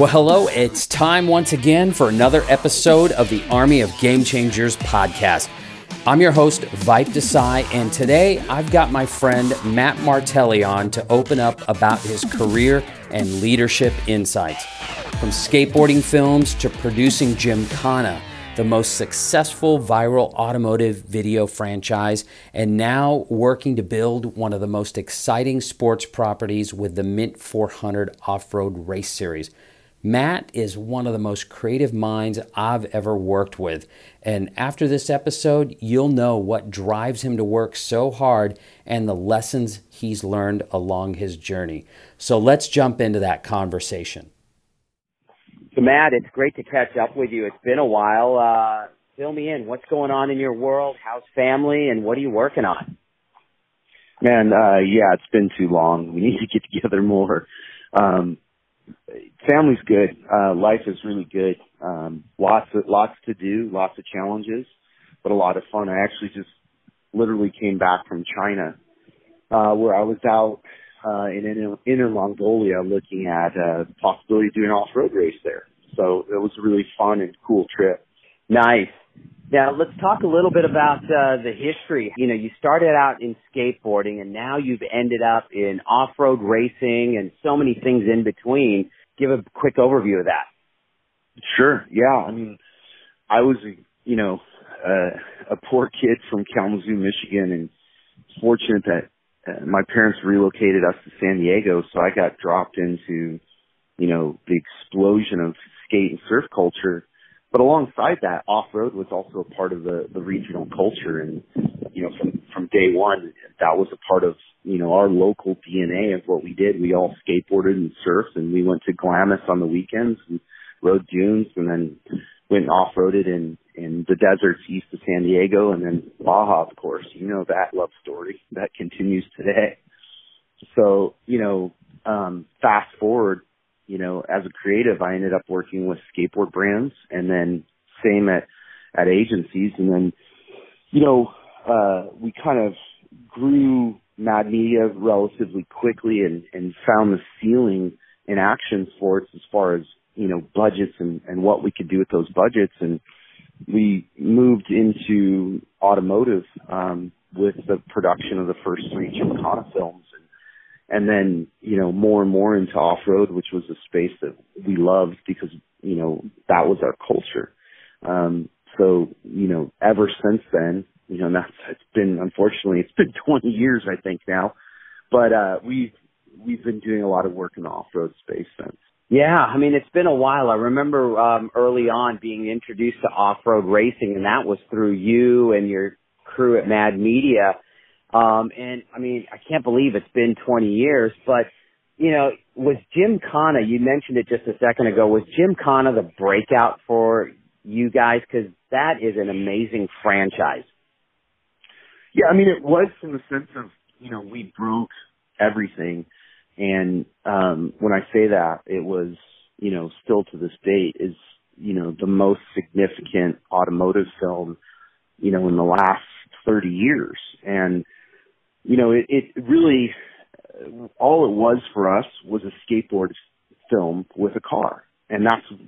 Well, hello. It's time once again for another episode of the Army of Game Changers podcast. I'm your host, Vipe Desai, and today I've got my friend Matt Martelli on to open up about his career and leadership insights. From skateboarding films to producing Gymkhana, the most successful viral automotive video franchise, and now working to build one of the most exciting sports properties with the Mint 400 off road race series. Matt is one of the most creative minds I've ever worked with. And after this episode, you'll know what drives him to work so hard and the lessons he's learned along his journey. So let's jump into that conversation. So, Matt, it's great to catch up with you. It's been a while. Uh, fill me in. What's going on in your world? How's family? And what are you working on? Man, uh, yeah, it's been too long. We need to get together more. Um, family's good. Uh, life is really good. Um, lots of, lots to do, lots of challenges, but a lot of fun. I actually just literally came back from China, uh, where I was out, uh, in inner, inner Mongolia looking at, uh, the possibility of doing an off-road race there. So it was a really fun and cool trip. Nice. Now let's talk a little bit about uh, the history. You know, you started out in skateboarding, and now you've ended up in off-road racing and so many things in between. Give a quick overview of that. Sure. Yeah. I mean, I was, you know, uh, a poor kid from Kalamazoo, Michigan, and fortunate that uh, my parents relocated us to San Diego, so I got dropped into, you know, the explosion of skate and surf culture but alongside that, off-road was also a part of the, the regional culture. And, you know, from, from day one, that was a part of, you know, our local DNA of what we did. We all skateboarded and surfed and we went to Glamis on the weekends and rode dunes and then went off-roaded in, in the deserts east of San Diego and then Baja, of course. You know that love story that continues today. So, you know, um, fast forward you know, as a creative, I ended up working with skateboard brands and then same at, at agencies. And then, you know, uh, we kind of grew Mad Media relatively quickly and, and found the ceiling in action sports as far as, you know, budgets and, and what we could do with those budgets. And we moved into automotive, um, with the production of the first three Gymkhana films and then you know more and more into off road, which was a space that we loved because you know that was our culture. Um, so you know, ever since then, you know, that's it's been unfortunately it's been 20 years I think now, but uh, we've we've been doing a lot of work in the off road space since. Yeah, I mean it's been a while. I remember um, early on being introduced to off road racing, and that was through you and your crew at Mad Media um, and I mean, I can't believe it's been 20 years, but you know, was Gymkhana, you mentioned it just a second ago, was Gymkhana the breakout for you guys? Cause that is an amazing franchise. Yeah, I mean, it was in the sense of, you know, we broke everything. And, um, when I say that, it was, you know, still to this date is, you know, the most significant automotive film, you know, in the last 30 years. And, you know, it, it really, uh, all it was for us was a skateboard film with a car. And that's,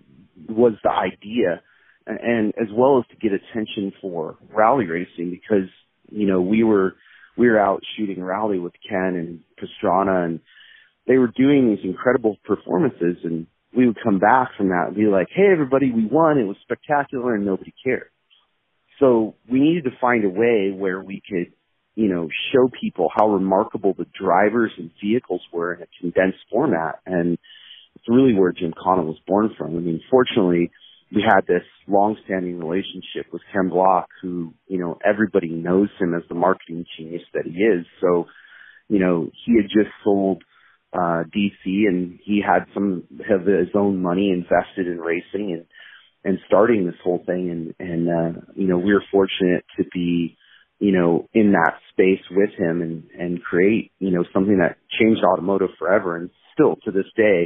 was the idea. And, and as well as to get attention for rally racing because, you know, we were, we were out shooting rally with Ken and Pastrana and they were doing these incredible performances and we would come back from that and be like, Hey everybody, we won. It was spectacular and nobody cared. So we needed to find a way where we could you know, show people how remarkable the drivers and vehicles were in a condensed format. And it's really where Jim Gymkhana was born from. I mean, fortunately, we had this long-standing relationship with Ken Block, who, you know, everybody knows him as the marketing genius that he is. So, you know, he had just sold uh DC and he had some of his own money invested in racing and and starting this whole thing and and uh you know we were fortunate to be you know, in that space with him and, and create, you know, something that changed automotive forever. And still to this day,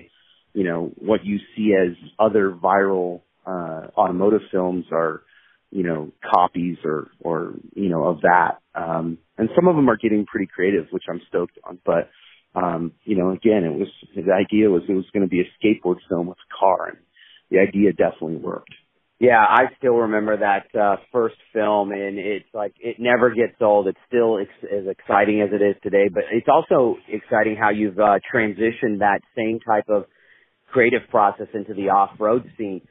you know, what you see as other viral, uh, automotive films are, you know, copies or, or, you know, of that. Um, and some of them are getting pretty creative, which I'm stoked on, but, Um, you know, again, it was the idea was it was going to be a skateboard film with a car, and the idea definitely worked. Yeah, I still remember that uh, first film, and it's like it never gets old. It's still ex- as exciting as it is today, but it's also exciting how you've uh, transitioned that same type of creative process into the off-road scene.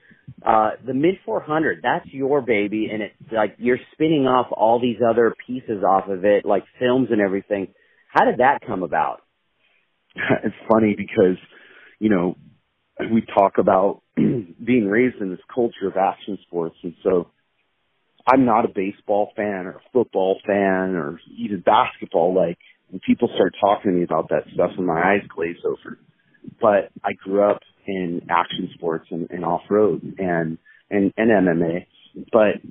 Uh, the Mint 400, that's your baby, and it's like you're spinning off all these other pieces off of it, like films and everything. How did that come about? it's funny because, you know, we talk about being raised in this culture of action sports, and so I'm not a baseball fan or a football fan or even basketball. Like when people start talking to me about that stuff, and my eyes glaze over. But I grew up in action sports and, and off road and and and MMA. But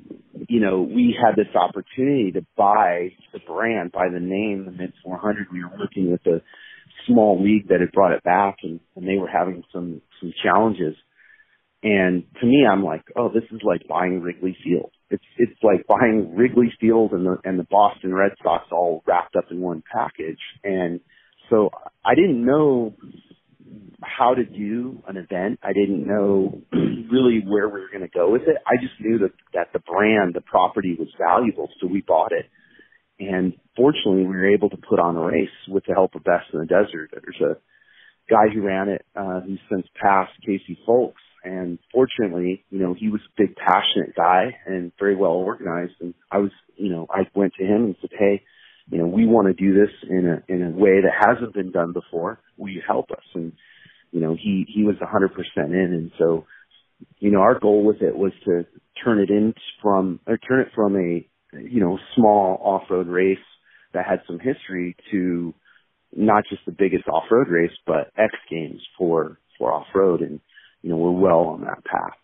you know, we had this opportunity to buy the brand, buy the name, the Mint 400. We were working with a small league that had brought it back, and, and they were having some some challenges. And to me, I'm like, oh, this is like buying Wrigley Field. It's it's like buying Wrigley Field and the and the Boston Red Sox all wrapped up in one package. And so I didn't know how to do an event. I didn't know really where we were going to go with it. I just knew that that the brand, the property was valuable, so we bought it. And fortunately, we were able to put on a race with the help of Best in the Desert. There's a guy who ran it, uh, who's since passed, Casey Folks. And fortunately, you know, he was a big, passionate guy and very well organized. And I was, you know, I went to him and said, Hey, you know, we want to do this in a, in a way that hasn't been done before. Will you help us? And, you know, he, he was a hundred percent in. And so, you know, our goal with it was to turn it in from, or turn it from a, you know, small off-road race that had some history to not just the biggest off-road race, but X Games for for off-road, and you know we're well on that path.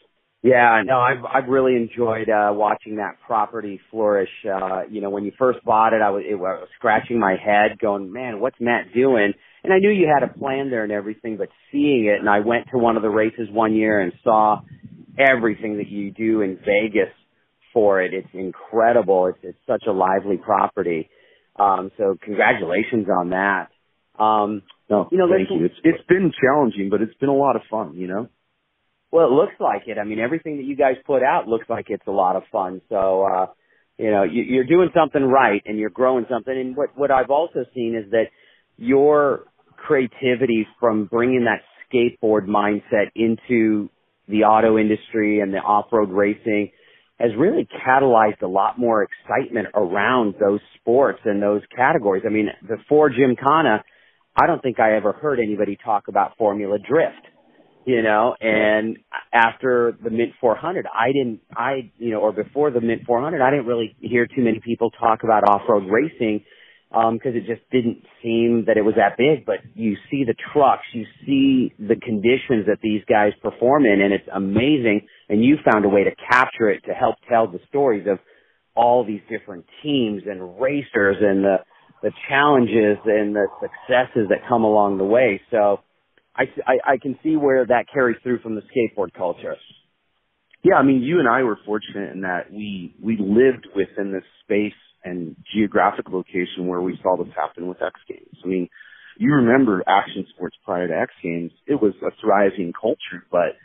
Yeah, no, I've I've really enjoyed uh watching that property flourish. Uh, you know, when you first bought it, I was, it, I was scratching my head, going, "Man, what's Matt doing?" And I knew you had a plan there and everything, but seeing it, and I went to one of the races one year and saw everything that you do in Vegas for it. It's incredible. It's it's such a lively property. Um, so congratulations on that. Um, no, you know, thank you. It's it's been challenging, but it's been a lot of fun. You know. Well, it looks like it. I mean, everything that you guys put out looks like it's a lot of fun. So, uh, you know, you, you're doing something right and you're growing something. And what what I've also seen is that your creativity from bringing that skateboard mindset into the auto industry and the off-road racing has really catalyzed a lot more excitement around those sports and those categories. I mean, before Jim Gymkhana, I don't think I ever heard anybody talk about Formula Drift, you know, and after the Mint 400, I didn't, I, you know, or before the Mint 400, I didn't really hear too many people talk about off-road racing um, cause it just didn't seem that it was that big, but you see the trucks, you see the conditions that these guys perform in, and it's amazing, and you found a way to capture it to help tell the stories of all these different teams and racers and the, the challenges and the successes that come along the way. So I, I, I can see where that carries through from the skateboard culture. Yeah, I mean, you and I were fortunate in that we, we lived within this space and geographic location where we saw this happen with X Games. I mean, you remember action sports prior to X Games, it was a thriving culture, but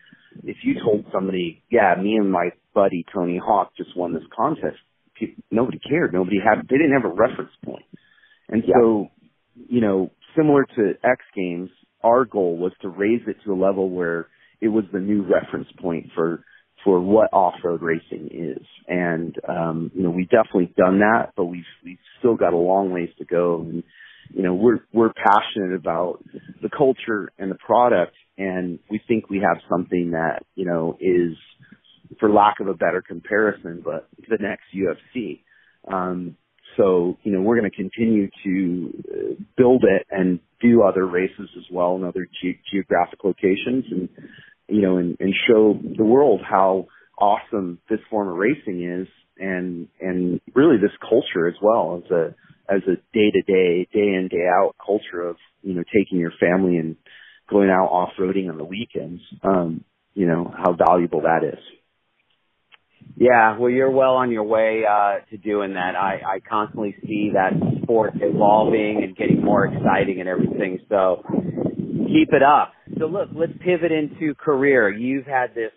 if you told somebody, yeah, me and my buddy Tony Hawk just won this contest, nobody cared. Nobody had, they didn't have a reference point. And yeah. so, you know, similar to X Games, our goal was to raise it to a level where it was the new reference point for for what off-road racing is. And, um, you know, we've definitely done that, but we've, we've still got a long ways to go. And, you know, we're, we're passionate about the culture and the product and we think we have something that, you know, is, for lack of a better comparison, but the next UFC. Um, so, you know, we're going to continue to uh, build it and do other races as well in other ge- geographic locations and, you know, and, and show the world how awesome this form of racing is and, and really this culture as well as a, as a day to day, day in, day out culture of, you know, taking your family and going out off roading on the weekends. Um, you know, how valuable that is. Yeah, well, you're well on your way uh, to doing that. I, I constantly see that sport evolving and getting more exciting and everything. So keep it up. So look, let's pivot into career. You've had this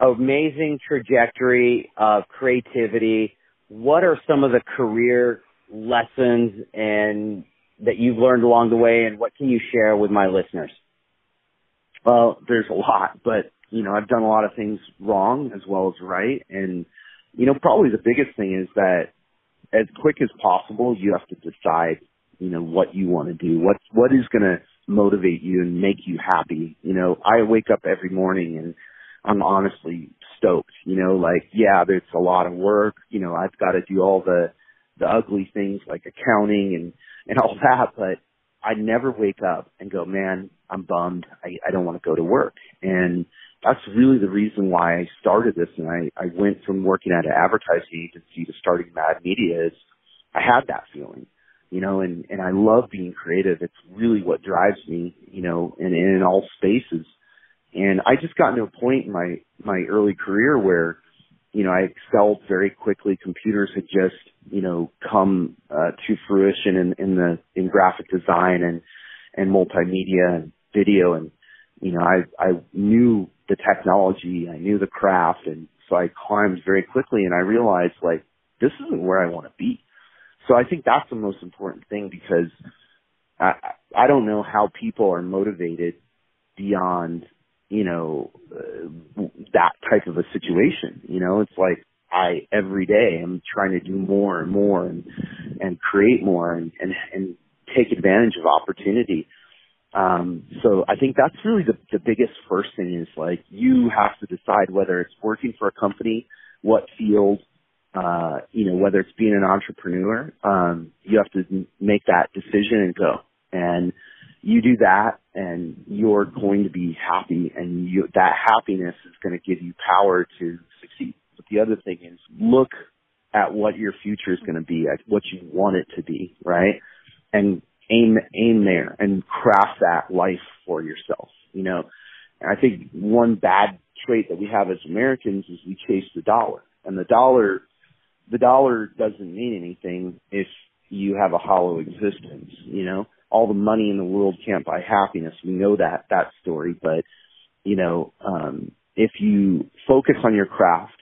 amazing trajectory of creativity. What are some of the career lessons and that you've learned along the way, and what can you share with my listeners? Well, there's a lot, but you know, I've done a lot of things wrong as well as right, and you know, probably the biggest thing is that as quick as possible, you have to decide, you know, what you want to do, what what is going to motivate you and make you happy. You know, I wake up every morning and I'm honestly stoked. You know, like yeah, there's a lot of work. You know, I've got to do all the the ugly things like accounting and and all that, but I never wake up and go, man, I'm bummed. I, I don't want to go to work. And that's really the reason why I started this. And I, I went from working at an advertising agency to starting Mad Media is I had that feeling, you know, and, and I love being creative. It's really what drives me, you know, and, and in all spaces. And I just got to a point in my, my early career where, you know, I excelled very quickly. Computers had just, you know, come uh, to fruition in, in the in graphic design and and multimedia and video, and you know, I I knew the technology, I knew the craft, and so I climbed very quickly, and I realized like this isn't where I want to be. So I think that's the most important thing because I I don't know how people are motivated beyond you know, uh, that type of a situation. You know, it's like I every day I'm trying to do more and more and and create more and and, and take advantage of opportunity. Um, so I think that's really the, the biggest first thing is like you have to decide whether it's working for a company, what field, uh, you know, whether it's being an entrepreneur, um, you have to make that decision and go. And you do that and you're going to be happy and you, that happiness is going to give you power to succeed. But the other thing is look at what your future is going to be, at what you want it to be, right? And aim, aim there and craft that life for yourself, you know? And I think one bad trait that we have as Americans is we chase the dollar and the dollar, the dollar doesn't mean anything if you have a hollow existence, you know? all the money in the world can't buy happiness. We know that that story, but you know, um, if you focus on your craft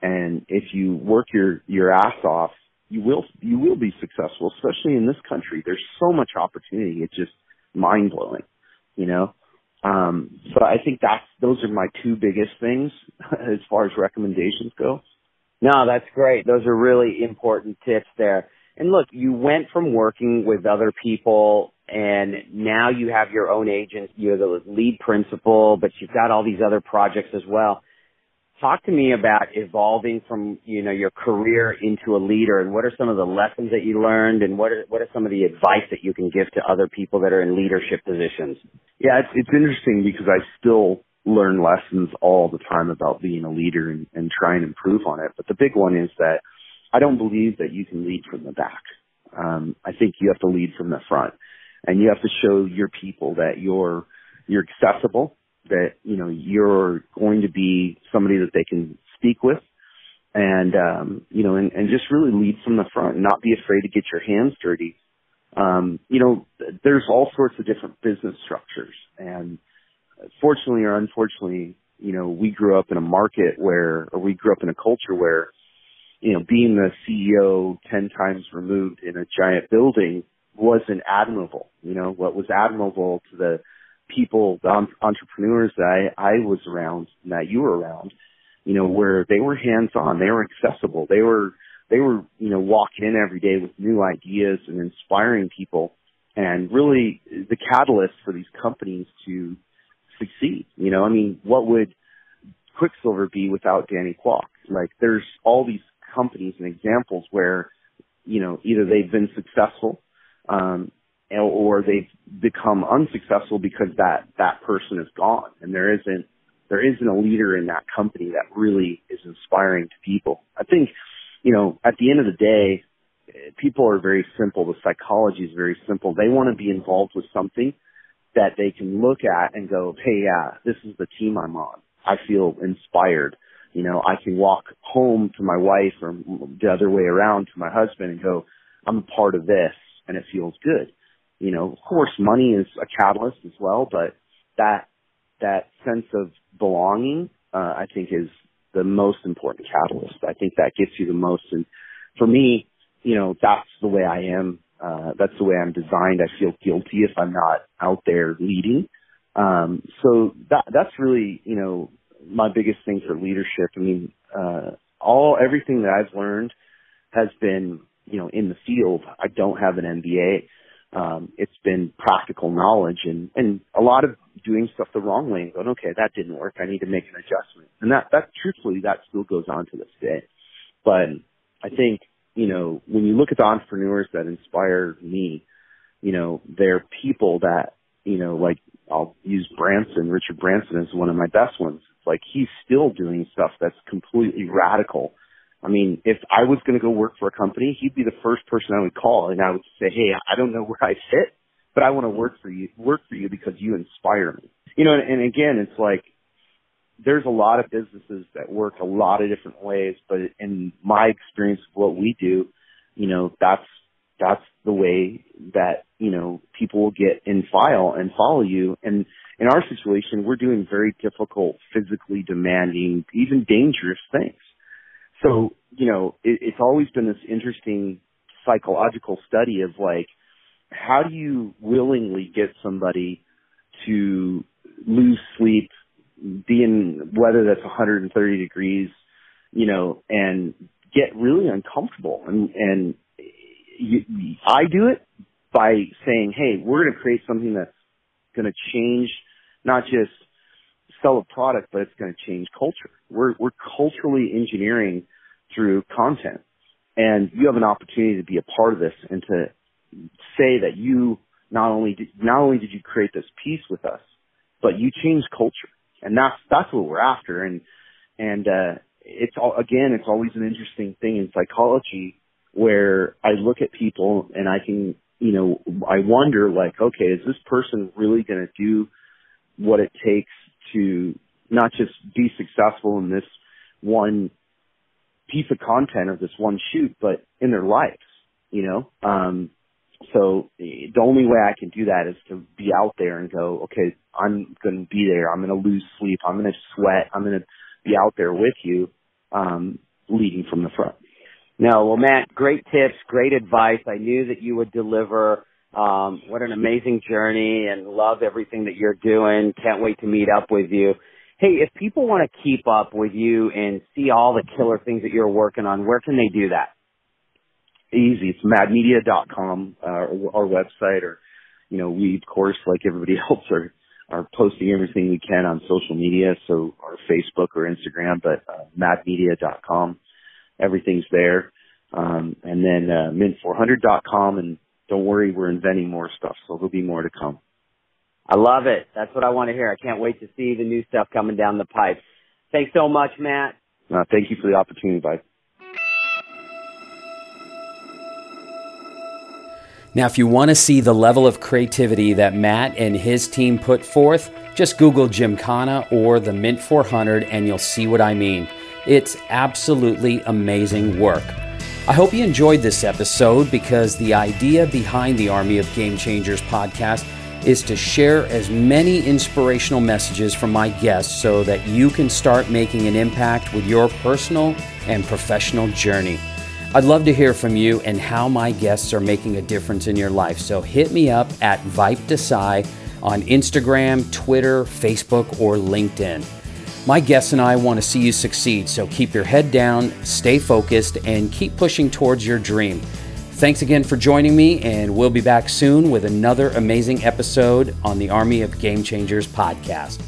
and if you work your your ass off, you will you will be successful. Especially in this country, there's so much opportunity. It's just mind blowing, you know. Um, so I think that's those are my two biggest things as far as recommendations go. No, that's great. Those are really important tips there. And look, you went from working with other people and now you have your own agent. You're the lead principal, but you've got all these other projects as well. Talk to me about evolving from, you know, your career into a leader and what are some of the lessons that you learned and what are, what are some of the advice that you can give to other people that are in leadership positions? Yeah, it's, it's interesting because I still learn lessons all the time about being a leader and, and try and improve on it. But the big one is that I don't believe that you can lead from the back. Um, I think you have to lead from the front, and you have to show your people that you're you're accessible, that you know you're going to be somebody that they can speak with, and um, you know, and, and just really lead from the front, and not be afraid to get your hands dirty. Um, you know, there's all sorts of different business structures, and fortunately or unfortunately, you know, we grew up in a market where, or we grew up in a culture where you know, being the CEO 10 times removed in a giant building wasn't admirable. You know, what was admirable to the people, the entrepreneurs that I, I was around and that you were around, you know, where they were hands on, they were accessible, they were, they were, you know, walking in every day with new ideas and inspiring people and really the catalyst for these companies to succeed. You know, I mean, what would Quiksilver be without Danny Kwok? Like there's all these companies and examples where, you know, either they've been successful, um, or they've become unsuccessful because that, that person is gone and there isn't, there isn't a leader in that company that really is inspiring to people. I think, you know, at the end of the day, people are very simple. The psychology is very simple. They want to be involved with something that they can look at and go, Hey, yeah, this is the team I'm on. I feel inspired You know, I can walk home to my wife or the other way around to my husband and go, I'm a part of this and it feels good. You know, of course money is a catalyst as well, but that, that sense of belonging, uh, I think is the most important catalyst. I think that gets you the most. And for me, you know, that's the way I am. Uh, that's the way I'm designed. I feel guilty if I'm not out there leading. Um, so that, that's really, you know, my biggest thing for leadership. I mean, uh, all, everything that I've learned has been, you know, in the field. I don't have an MBA. Um, it's been practical knowledge and, and a lot of doing stuff the wrong way and going, okay, that didn't work. I need to make an adjustment. And that, that truthfully, that still goes on to this day. But I think, you know, when you look at the entrepreneurs that inspire me, you know, they're people that, you know, like I'll use Branson, Richard Branson is one of my best ones. It's like he's still doing stuff that's completely radical I mean, if I was going to go work for a company, he'd be the first person I would call and I would say, Hey, I don't know where I fit, but I want to work for you, work for you because you inspire me. You know, and, and again, it's like, there's a lot of businesses that work a lot of different ways, but in my experience what we do, you know, that's, that's the way that, you know, people will get in file and follow you. And in our situation, we're doing very difficult, physically demanding, even dangerous things. So, you know, it, it's always been this interesting psychological study of like, how do you willingly get somebody to lose sleep, be in weather that's 130 degrees, you know, and get really uncomfortable. And, and you, I do it by saying, hey, we're going to create something that's going to change not just sell a product, but it's going to change culture. We're, we're culturally engineering through content. And you have an opportunity to be a part of this and to say that you not only did, not only did you create this piece with us, but you changed culture. And that's, that's what we're after. And, and, uh, it's all, again, it's always an interesting thing in psychology where I look at people and I can, you know, I wonder like, okay, is this person really going to do what it takes to not just be successful in this one piece of content or this one shoot, but in their lives, you know? Um, so the only way I can do that is to be out there and go, okay, I'm going to be there. I'm going to lose sleep. I'm going to sweat. I'm going to be out there with you, um, leading from the front. No, well, Matt, great tips, great advice. I knew that you would deliver. Um, what an amazing journey and love everything that you're doing. Can't wait to meet up with you. Hey, if people want to keep up with you and see all the killer things that you're working on, where can they do that? Easy. It's madmedia.com, uh, our website, or, you know, we, of course, like everybody else, are, are posting everything we can on social media, so our Facebook or Instagram, but uh, madmedia.com, everything's there. Um, and then uh, mint400.com, and don't worry, we're inventing more stuff, so there'll be more to come. I love it. That's what I want to hear. I can't wait to see the new stuff coming down the pipe. Thanks so much, Matt. Uh, thank you for the opportunity, bye. Now, if you want to see the level of creativity that Matt and his team put forth, just Google Gymkhana or the Mint 400 and you'll see what I mean. It's absolutely amazing work. I hope you enjoyed this episode because the idea behind the Army of Game Changers podcast is to share as many inspirational messages from my guests so that you can start making an impact with your personal and professional journey. I'd love to hear from you and how my guests are making a difference in your life. So hit me up at Vipe Desai on Instagram, Twitter, Facebook, or LinkedIn. My guests and I want to see you succeed, so keep your head down, stay focused, and keep pushing towards your dream. Thanks again for joining me, and we'll be back soon with another amazing episode on the Army of Game Changers podcast.